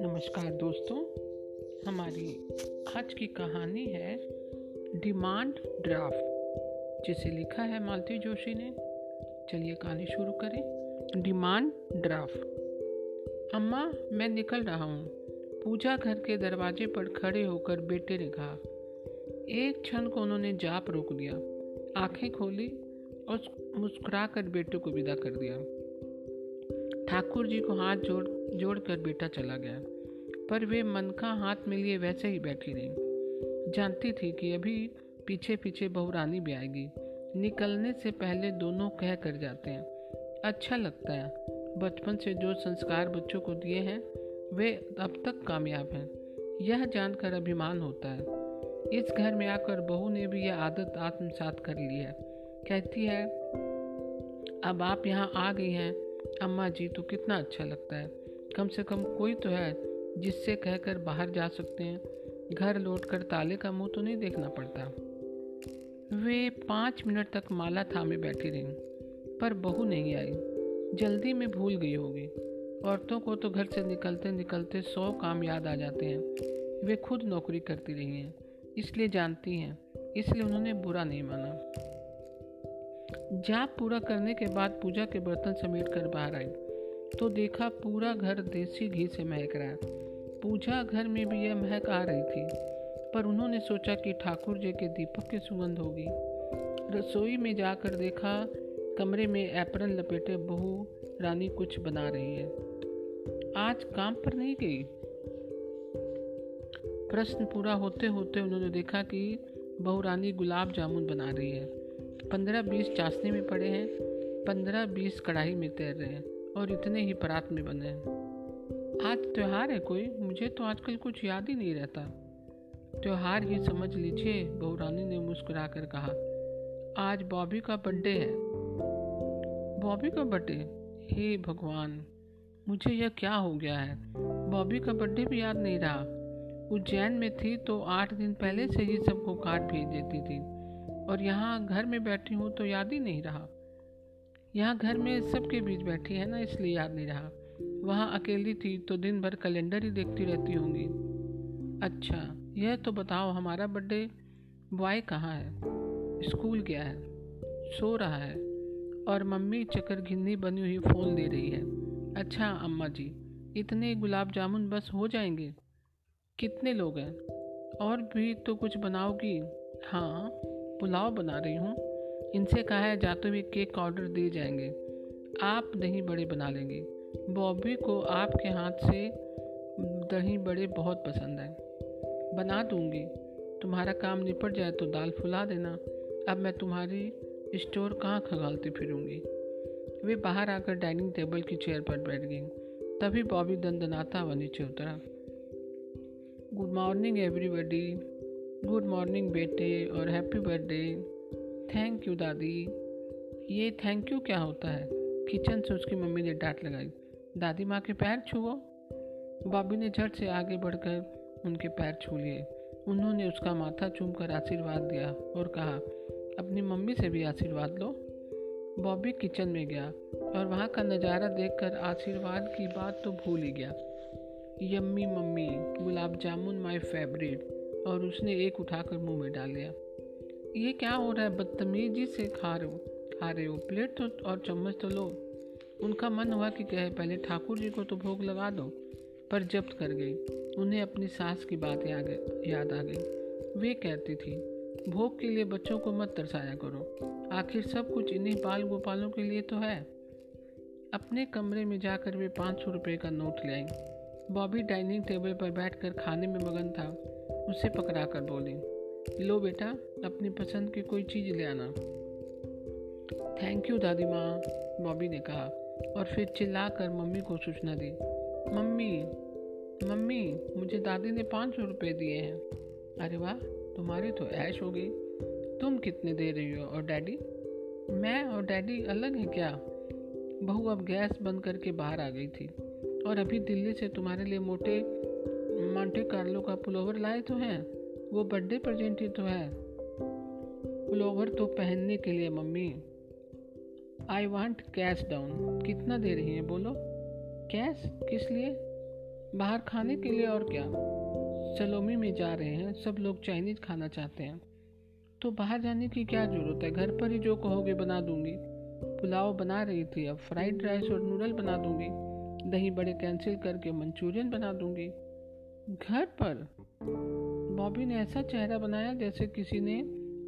नमस्कार दोस्तों, हमारी आज की कहानी है डिमांड ड्राफ्ट जिसे लिखा है मालती जोशी ने। चलिए कहानी शुरू करें। डिमांड ड्राफ्ट अम्मा, मैं निकल रहा हूँ। पूजा घर के दरवाजे पर खड़े होकर बेटे ने कहा, एक क्षण को उन्होंने जाप रोक दिया। आँखें खोली और मुस्कुराकर बेटे को विदा कर दिया। ठाकुर जी को हाथ जोड़ जोड़ कर बेटा चला गया, पर वे मन का हाथ में लिए वैसे ही बैठी रही। जानती थी कि अभी पीछे पीछे बहुरानी भी आएगी। निकलने से पहले दोनों कह कर जाते हैं अच्छा लगता है। बचपन से जो संस्कार बच्चों को दिए हैं, वे अब तक कामयाब हैं। यह जानकर अभिमान होता है। इस घर में आकर बहू ने भी यह आदत आत्मसात कर ली है। कहती है, अब आप यहाँ आ गई हैं। अम्मा जी तो कितना अच्छा लगता है। कम से कम कोई तो है जिससे कहकर बाहर जा सकते हैं। घर लौटकर ताले का मुँह तो नहीं देखना पड़ता। वे पाँच मिनट तक माला थामे बैठी रहीं, पर बहू नहीं आई। जल्दी में भूल गई होगी। औरतों को तो घर से निकलते निकलते सौ काम याद आ जाते हैं। वे खुद नौकरी करती रही हैं, इसलिए जानती हैं, इसलिए उन्होंने बुरा नहीं माना। जाप पूरा करने के बाद पूजा के बर्तन समेट कर बाहर आई। तो देखा पूरा घर देसी घी से महक रहा है। पूजा घर में भी यह महक आ रही थी, पर उन्होंने सोचा कि ठाकुर जी के दीपक की सुगंध होगी। रसोई में जाकर देखा, कमरे में एप्रन लपेटे बहू रानी कुछ बना रही है। आज काम पर नहीं गई? प्रश्न पूरा होते होते उन्होंने देखा कि बहू रानी गुलाब जामुन बना रही है। पंद्रह बीस चाशनी में पड़े हैं, पंद्रह बीस कढ़ाई में तैर रहे हैं और इतने ही परात में बने हैं। आज त्यौहार है कोई? मुझे तो आजकल कुछ याद ही नहीं रहता। त्यौहार ही समझ लीजिए, बहुरानी ने मुस्कुरा कर कहा। आज बॉबी का बर्थडे है। बॉबी का बर्थडे? हे भगवान, मुझे यह क्या हो गया है? बॉबी का बर्थडे भी याद नहीं रहा। उज्जैन में थी तो आठ दिन पहले से ही सबको कार्ड भेज देती थी। और यहाँ घर में बैठी हूँ तो याद ही नहीं रहा। यहाँ घर में सबके बीच बैठी है ना, इसलिए याद नहीं रहा। वहाँ अकेली थी तो दिन भर कैलेंडर ही देखती रहती होंगी। अच्छा यह तो बताओ हमारा बर्थडे बॉय कहाँ है? स्कूल गया है, सो रहा है और मम्मी चक्कर घिन्नी बनी हुई फ़ोन ले रही है। अच्छा अम्मा जी, इतने गुलाब जामुन बस हो जाएँगे? कितने लोग हैं? और भी तो कुछ बनाओगी? हाँ पुलाव बना रही हूँ। इनसे कहा है जाते हुए केक ऑर्डर दिए जाएँगे। आप दही बड़े बना लेंगे। बॉबी को आपके हाथ से दही बड़े बहुत पसंद है। बना दूँगी। तुम्हारा काम निपट जाए तो दाल फुला देना। अब मैं तुम्हारी स्टोर कहाँ खगालती फिरूँगी? वे बाहर आकर डाइनिंग टेबल की चेयर पर बैठ गई। तभी बॉबी दंदनाता हुआ नीचे उतरा। Good morning, everybody. Good morning बेटे और हैप्पी बर्थडे। थैंक यू दादी। ये थैंक यू क्या होता है? किचन से उसकी मम्मी ने डांट लगाई। दादी माँ के पैर छुओ। बॉबी ने झट से आगे बढ़कर उनके पैर छू लिए। उन्होंने उसका माथा चूमकर आशीर्वाद दिया और कहा, अपनी मम्मी से भी आशीर्वाद लो। बॉबी किचन में गया और वहाँ का नज़ारा देखकर आशीर्वाद की बात तो भूल ही गया। Yummy mummy, gulab jamun my favourite. और उसने एक उठाकर मुँह में डाल लिया ये क्या हो रहा है? बदतमीजी से खा रहे हो, खा रहे हो। प्लेट तो और चम्मच तो लो। उनका मन हुआ कि कहे, पहले ठाकुर जी को तो भोग लगा दो। पर जब्त कर गई। उन्हें अपनी सास की बात याद आ गई। वे कहती थी, भोग के लिए बच्चों को मत तरसाया करो। आखिर सब कुछ इन्हीं बाल गोपालों के लिए तो है। अपने कमरे में जाकर वे पाँच सौ रुपये का नोट ले आई। बॉबी डाइनिंग टेबल पर बैठकर खाने में मगन था। उसे पकड़ा कर बोली, लो बेटा, अपनी पसंद की कोई चीज़ ले आना। थैंक यू दादी माँ बॉबी ने कहा, और फिर चिल्ला कर मम्मी को सूचना दी, मम्मी मम्मी, मुझे दादी ने पाँच सौ रुपये दिए हैं। अरे वाह, तुम्हारी तो ऐश हो गई। तुम कितने दे रही हो और डैडी? मैं और डैडी अलग हैं क्या? बहू अब गैस बंद करके बाहर आ गई थी और अभी दिल्ली से तुम्हारे लिए मोटे मांटे कार्लो का पुलोवर लाए तो हैं। वो बर्थडे प्रेजेंट ही तो है। पुलोवर तो पहनने के लिए, mummy. I want cash down कितना दे रही हैं, बोलो? कैश किस लिए? बाहर खाने के लिए और क्या? सलोमी में जा रहे हैं। सब लोग चाइनीज़ खाना चाहते हैं। तो बाहर जाने की क्या ज़रूरत है? घर पर ही जो कहोगे बना दूँगी। पुलाव बना रही थी। अब फ्राइड राइस और नूडल बना दूँगी। दही बड़े कैंसिल करके मंचूरियन बना दूँगी। घर पर। बॉबी ने ऐसा चेहरा बनाया जैसे किसी ने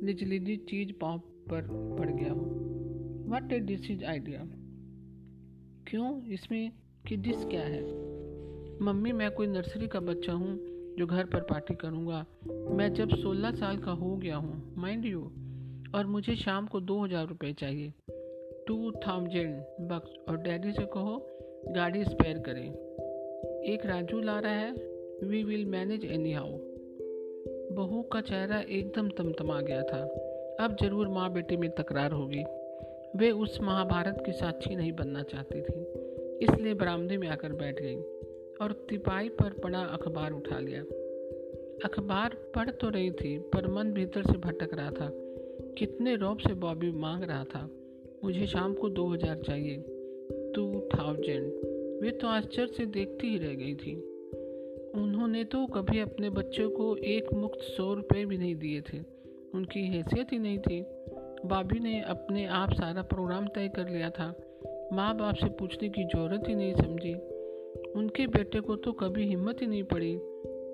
निचली चीज़ पाँव पर पड़ गया हो। What a this is idea क्यों? इसमें कि डिस क्या है? मम्मी, मैं कोई नर्सरी का बच्चा हूँ जो घर पर पार्टी करूँगा। मैं जब 16 साल का हो गया हूँ माइंड यू और मुझे शाम को दो हज़ार रुपये चाहिए। टू थाउज़ेंड बक्स और डैडी से कहो, गाड़ी स्पेयर करें। एक राजू ला रहा है we will manage anyhow बहू का चेहरा एकदम तमतमा गया था। अब ज़रूर माँ बेटी में तकरार होगी। वे उस महाभारत की साक्षी नहीं बनना चाहती थी, इसलिए बरामदे में आकर बैठ गई और तिपाई पर पड़ा अखबार उठा लिया। अखबार पढ़ तो रही थी, पर मन भीतर से भटक रहा था। कितने रौब से बॉबी मांग रहा था, मुझे शाम को दो हज़ार चाहिए। टू थाउज़ेंड वे तो आश्चर्य से देखती ही रह गई थी। उन्होंने तो कभी अपने बच्चों को एक मुक्त सौ रुपये भी नहीं दिए थे। उनकी हैसियत ही नहीं थी। बाबी ने अपने आप सारा प्रोग्राम तय कर लिया था। माँ बाप से पूछने की ज़रूरत ही नहीं समझी। उनके बेटे को तो कभी हिम्मत ही नहीं पड़ी।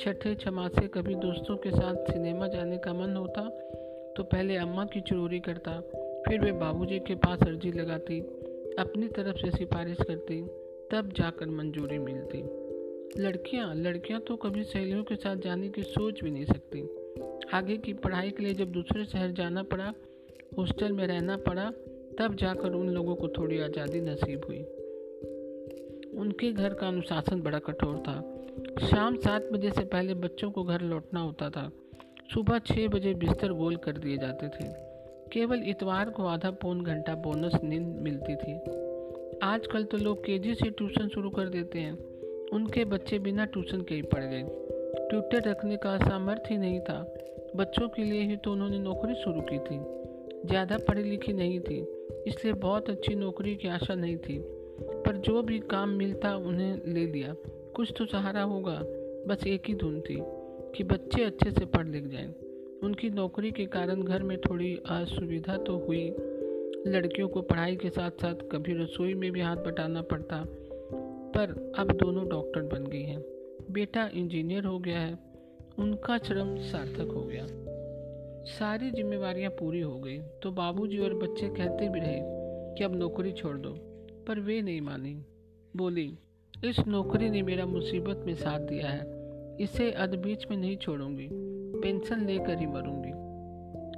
छठे छमासे कभी दोस्तों के साथ सिनेमा जाने का मन होता तो पहले अम्मा की चोरी करता, फिर वे बाबूजी के पास अर्जी लगाती, अपनी तरफ़ से सिफारिश करती, तब जाकर मंजूरी मिलती। लड़कियाँ लड़कियाँ तो कभी सहेलियों के साथ जाने की सोच भी नहीं सकती। आगे की पढ़ाई के लिए जब दूसरे शहर जाना पड़ा, हॉस्टल में रहना पड़ा, तब जाकर उन लोगों को थोड़ी आज़ादी नसीब हुई। उनके घर का अनुशासन बड़ा कठोर था। शाम सात बजे से पहले बच्चों को घर लौटना होता था। सुबह छः बजे बिस्तर गोल कर दिए जाते थे। केवल इतवार को आधा पौन घंटा बोनस नींद मिलती थी। आजकल तो लोग केजी से ट्यूशन शुरू कर देते हैं। उनके बच्चे बिना ट्यूशन के ही पढ़ गए। ट्यूटर रखने का सामर्थ्य ही नहीं था। बच्चों के लिए ही तो उन्होंने नौकरी शुरू की थी। ज़्यादा पढ़ी लिखी नहीं थी, इसलिए बहुत अच्छी नौकरी की आशा नहीं थी। पर जो भी काम मिलता उन्हें ले लिया। कुछ तो सहारा होगा, बस एक ही धुन थी कि बच्चे अच्छे से पढ़ लिख जाएँ। उनकी नौकरी के कारण घर में थोड़ी असुविधा तो हुई। लड़कियों को पढ़ाई के साथ साथ कभी रसोई में भी हाथ बटाना पड़ता। पर अब दोनों डॉक्टर बन गई हैं। बेटा इंजीनियर हो गया है, उनका श्रम सार्थक हो गया। सारी जिम्मेवारियाँ पूरी हो गई तो बाबूजी और बच्चे कहते भी रहे कि अब नौकरी छोड़ दो, पर वे नहीं मानी। बोली, इस नौकरी ने मेरा मुसीबत में साथ दिया है, इसे अध बीच में नहीं छोड़ूँगी, पेंशन लेकर ही मरूँगी।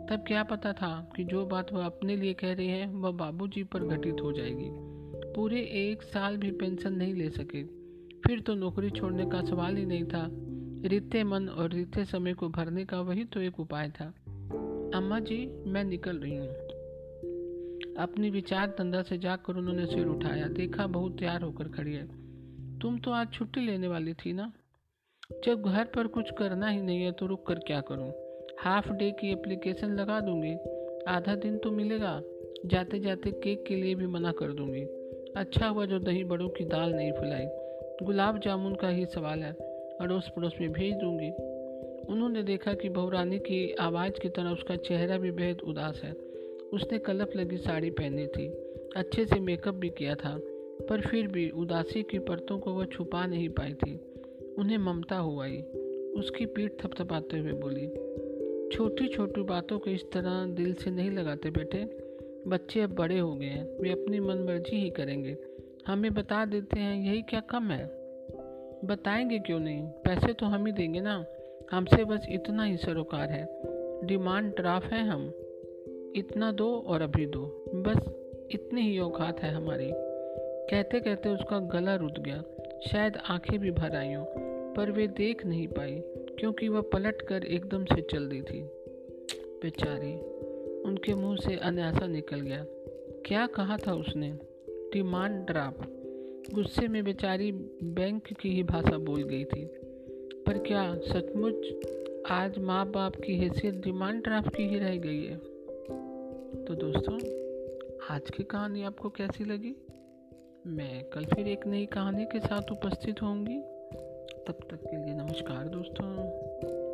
तब क्या पता था कि जो बात वह अपने लिए कह रही है, वह बाबूजी पर घटित हो जाएगी। पूरे एक साल भी पेंशन नहीं ले सके। फिर तो नौकरी छोड़ने का सवाल ही नहीं था। रिते मन और रिते समय को भरने का वही तो एक उपाय था। अम्मा जी, मैं निकल रही हूँ। अपनी विचार तंदा से जाकर उन्होंने सिर उठाया। देखा बहुत तैयार होकर खड़ी है। तुम तो आज छुट्टी लेने वाली थी ना? जब घर पर कुछ करना ही नहीं है तो रुक कर क्या करूँ? हाफ़ डे की एप्लीकेशन लगा दूँगी। आधा दिन तो मिलेगा। जाते जाते केक के लिए भी मना कर दूँगी। अच्छा हुआ जो दही बड़ों की दाल नहीं फुलाई। गुलाब जामुन का ही सवाल है अड़ोस पड़ोस में भेज दूँगी। उन्होंने देखा कि बहुरानी की आवाज़ की तरह उसका चेहरा भी बेहद उदास है। उसने कलप लगी साड़ी पहनी थी, अच्छे से मेकअप भी किया था, पर फिर भी उदासी की परतों को वह छुपा नहीं पाई थी। उन्हें ममता हो आई। उसकी पीठ थपथपाते हुए बोली छोटी छोटी बातों को इस तरह दिल से नहीं लगाते बेटे। बच्चे अब बड़े हो गए हैं, वे अपनी मन मर्ज़ी ही करेंगे। हमें बता देते हैं, यही क्या कम है? बताएँगे क्यों नहीं? पैसे तो हम ही देंगे ना। हमसे बस इतना ही सरोकार है। डिमांड ड्राफ्ट है हम। इतना दो और अभी दो। बस इतनी ही औकात है हमारी। कहते कहते उसका गला रुद गया। शायद आँखें भी भर आई हों, पर वे देख नहीं पाई, क्योंकि वह पलट कर एकदम से चल दी थी। बेचारी। उनके मुँह से अनायासा निकल गया। क्या कहा था उसने? डिमांड ड्राफ्ट गुस्से में बेचारी बैंक की ही भाषा बोल गई थी। पर क्या सचमुच आज माँ बाप की हैसियत डिमांड ड्राफ्ट की ही रह गई है? तो दोस्तों, आज की कहानी आपको कैसी लगी? मैं कल फिर एक नई कहानी के साथ उपस्थित होंगी। तब तक के लिए नमस्कार दोस्तों।